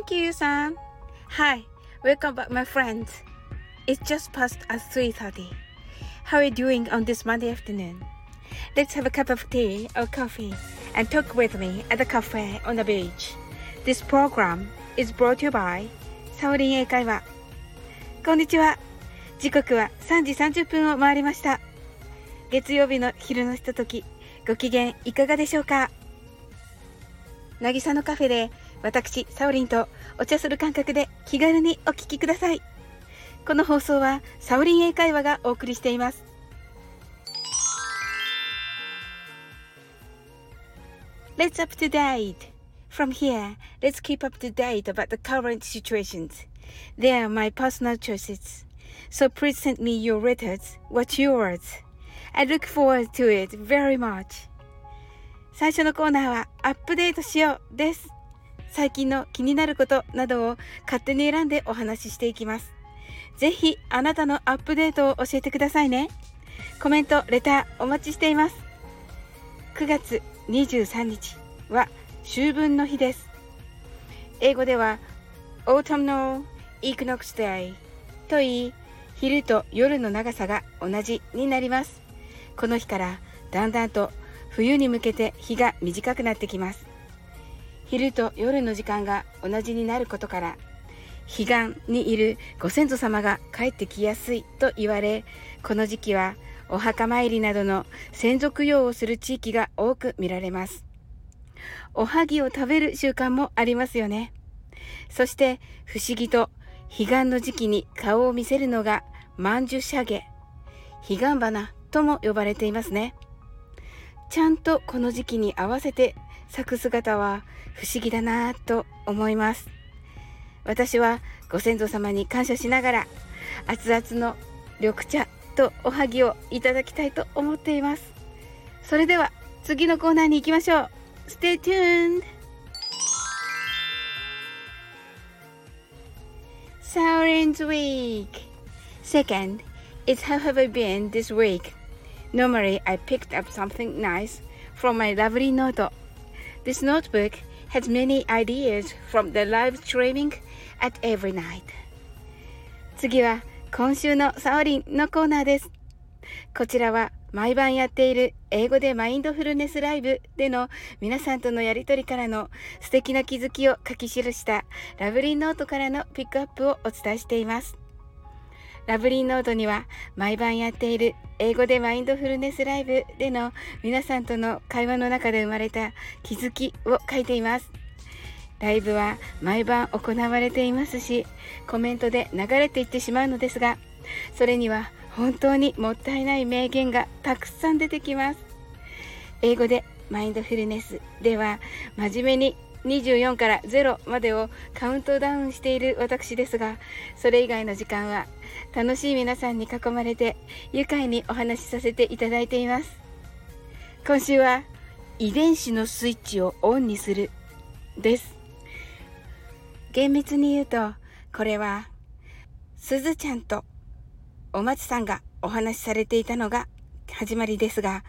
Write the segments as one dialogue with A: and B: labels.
A: Thank you, Yusan. Hi, welcome back, my friends. It's just past at 3.30. How are you doing on this Monday afternoon? Let's have a cup of tea or coffee and talk with me at the cafe on the beach. This program is brought to you by サオリン英会話。こんにちは。時刻は3時30分を回りました。月曜日の昼のひととき、ご機嫌いかがでしょうか渚のカフェで私、サオリンとお茶する感覚で気軽にお聞きください。この放送はサオリン英会話がお送りしています。Let's up to date. From here, let's keep up to date about the current situations. They are my personal choices. So please send me your letters. What's yours? I look forward to it very much. 最初のコーナーはアップデートしようです。最近の気になることなどを勝手に選んでお話ししていきます。ぜひあなたのアップデートを教えてくださいね。コメント、レターお待ちしています。9月23日は秋分の日です。英語では Autumnal Equinox Day と言い、昼と夜の長さが同じになります。この日からだんだんと冬に向けて日が短くなってきます。昼と夜の時間が同じになることから、彼岸にいるご先祖様が帰ってきやすいと言われ、この時期はお墓参りなどの先祖供養をする地域が多く見られます。おはぎを食べる習慣もありますよね。そして不思議と彼岸の時期に顔を見せるのがまんじゅしゃげ、彼岸花とも呼ばれていますね。ちゃんとこの時期に合わせて咲く姿は不思議だなぁと思います。私はご先祖様に感謝しながら熱々の緑茶とおはぎをいただきたいと思っています。それでは次のコーナーに行きましょう。Stay tuned! Saurin's Week Second, it's how have I been this week? Normally, I picked up something nice from my lovely note. This notebook has many ideas from the live streaming at every night. 次は今週のサオリンのコーナーです。こちらは毎晩やっている英語でマインドフルネスライブでの皆さんとのやりとりからの素敵な気づきを書き記したラブリーノートからのピックアップをお伝えしています。ラブリーノートには毎晩やっている英語でマインドフルネスライブでの皆さんとの会話の中で生まれた気づきを書いています。ライブは毎晩行われていますし、コメントで流れていってしまうのですが、それには本当にもったいない名言がたくさん出てきます。英語でマインドフルネスでは真面目に24から0までをカウントダウンしている私ですが、それ以外の時間は楽しい皆さんに囲まれて愉快にお話しさせていただいています。今週は遺伝子のスイッチをオンにするです。厳密に言うと、これは、すずちゃんとお松さんがお話しされていたのが始まりですが、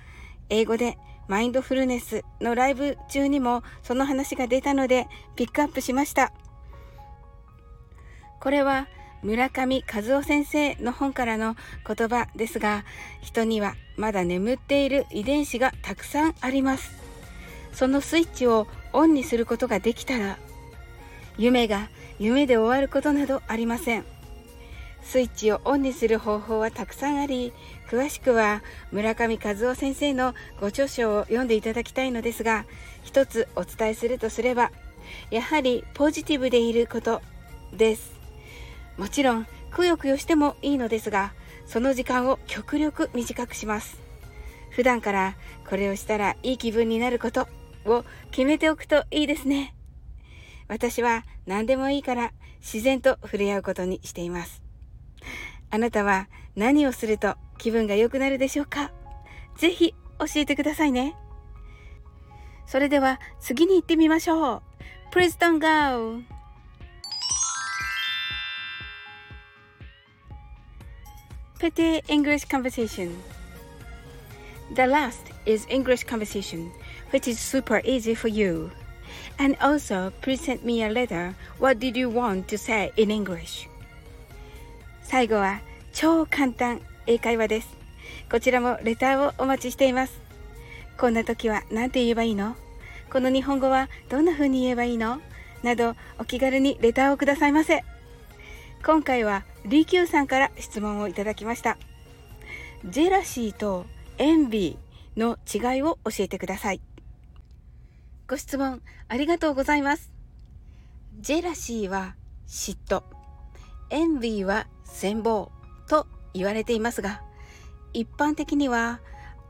A: 英語でマインドフルネスのライブ中にもその話が出たのでピックアップしました。これは村上和夫先生の本からの言葉ですが、人にはまだ眠っている遺伝子がたくさんあります。そのスイッチをオンにすることができたら、夢が夢で終わることなどありません。スイッチをオンにする方法はたくさんあり、詳しくは村上和夫先生のご著書を読んでいただきたいのですが、一つお伝えするとすれば、やはりポジティブでいることです。もちろん、くよくよしてもいいのですが、その時間を極力短くします。普段からこれをしたらいい気分になることを決めておくといいですね。私は何でもいいから自然と触れ合うことにしています。あなたは何をすると気分が良くなるでしょうかぜひ教えてくださいね。それでは次に行ってみましょう。Please don't go! Petty English Conversation The last is English conversation, which is super easy for you. And also, please send me a letter. What did you want to say in English? 最後は超簡単英会話です。こちらもレターをお待ちしています。こんな時は何て言えばいいの？この日本語はどんな風に言えばいいの？などお気軽にレターをくださいませ。今回はリキューさんから質問をいただきました。ジェラシーとエンビーの違いを教えてください。ご質問ありがとうございます。ジェラシーは嫉妬、エンビーは羨望と言われていますが、一般的には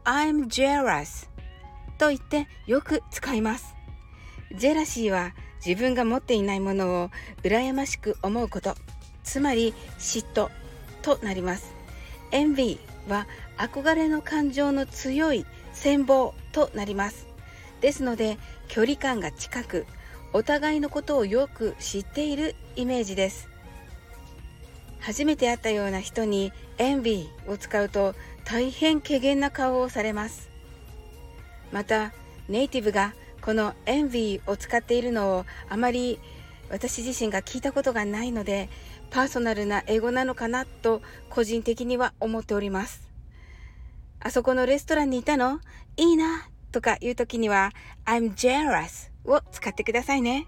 A: I'm jealous と言ってよく使います。ジェラシーは自分が持っていないものを羨ましく思うこと、つまり嫉妬となります。エンビーは憧れの感情の強い羨望となります。ですので距離感が近くお互いのことをよく知っているイメージです初めて会ったような人にエンビーを使うと大変怪げな顔をされますまたネイティブがこのエンビーを使っているのをあまり私自身が聞いたことがないのでパーソナルな英語なのかなと個人的には思っておりますあそこのレストランにいたのいいなとか言うときには I'm jealous を使ってくださいね。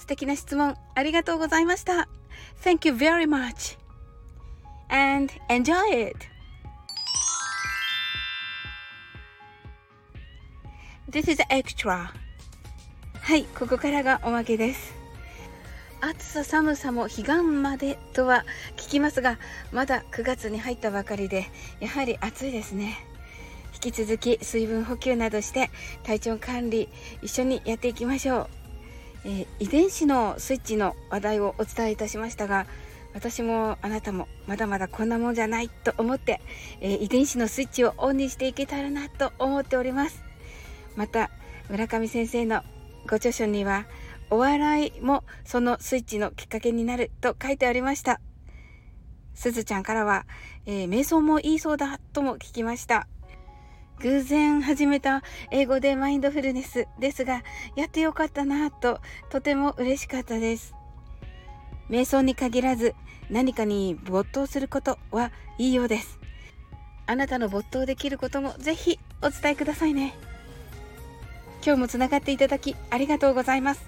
A: 素敵な質問ありがとうございました。Thank you very much and enjoy it! This is extra. はい、ここからがおまけです。暑さ寒さも彼岸までとは聞きますが、まだ9月に入ったばかりで、やはり暑いですね。引き続き水分補給などして体調管理一緒にやっていきましょう、えー、遺伝子のスイッチの話題をお伝えいたしましたが私もあなたもまだまだこんなもんじゃないと思って、えー、遺伝子のスイッチをオンにしていけたらなと思っております。また村上先生のご著書にはお笑いもそのスイッチのきっかけになると書いてありました。すずちゃんからは、えー、瞑想もいいそうだとも聞きました。偶然始めた英語でマインドフルネスですが、やってよかったなと、とても嬉しかったです。瞑想に限らず、何かに没頭することはいいようです。あなたの没頭できることもぜひお伝えくださいね。今日もつながっていただきありがとうございます。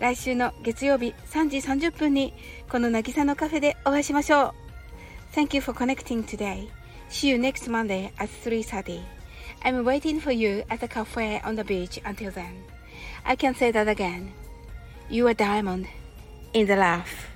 A: 来週の月曜日3時30分にこの渚のカフェでお会いしましょう。Thank you for connecting today. See you next Monday at 3.30. I'm waiting for you at the cafe on the beach until then. I can say that again. You are diamond in the life.